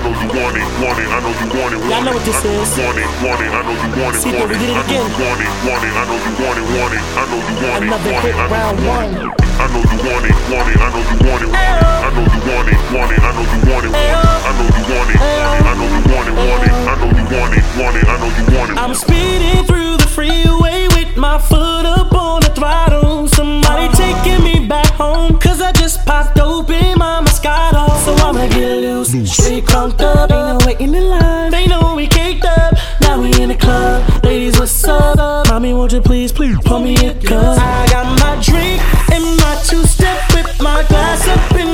know you want it, want it, I know you want it, Y'all know what this I know is. you want it, want it, I know you want it, See, want we it, did it I know again. you want it, want it, I know you want it, want it, I know you want it, want it, I know you want it. I know you want it, want it, I know you want it, want it, I know you want it, want it, I know you want it, want it, I know you want it, want it, I know you want it, want it, I know you want it, want it, I know you want it. I'm speeding through the freeway with my foot up on the throttle. Somebody taking me back home. Cause I just popped open my Moscato. I'ma get loose. Straight crunked up. Ain't no waiting in the line. They know we caked up. Now we in the club. Ladies, what's up? Mommy, won't you please, please pour me a cup? I got my drink and my two step with my glass up in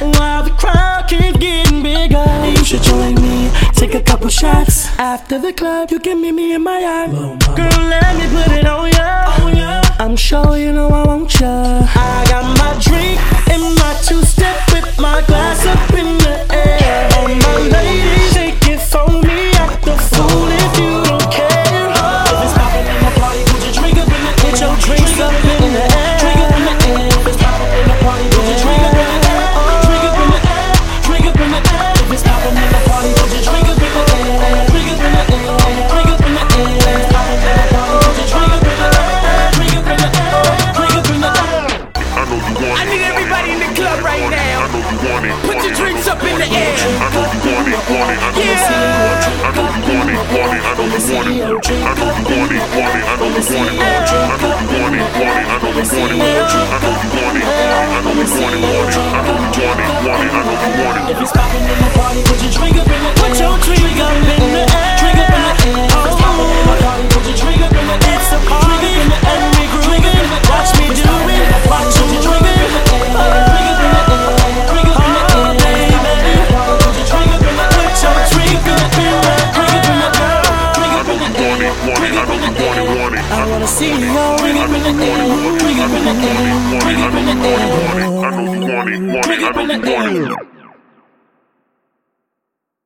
while the crowd keeps getting bigger. You should join me, take a couple shots. After the club, you can meet me in oh, my yacht. Girl, let me put it on ya. In the air. I know you want it, want it, I know you want it. I know you want it, want it, I know you want it. I know you want it, want it, I know you want it. I know you want it, want it, I know you want it. I know you want it, want it, I know you want it. I know you want it, want it, I know you want it. I know you want it, want it, I know you want it. If it's poppin' in the party, put your drink wanna see you drink up in the air. Drink up in the air. Drink up in the air. I know you want it, want it, I know you want it.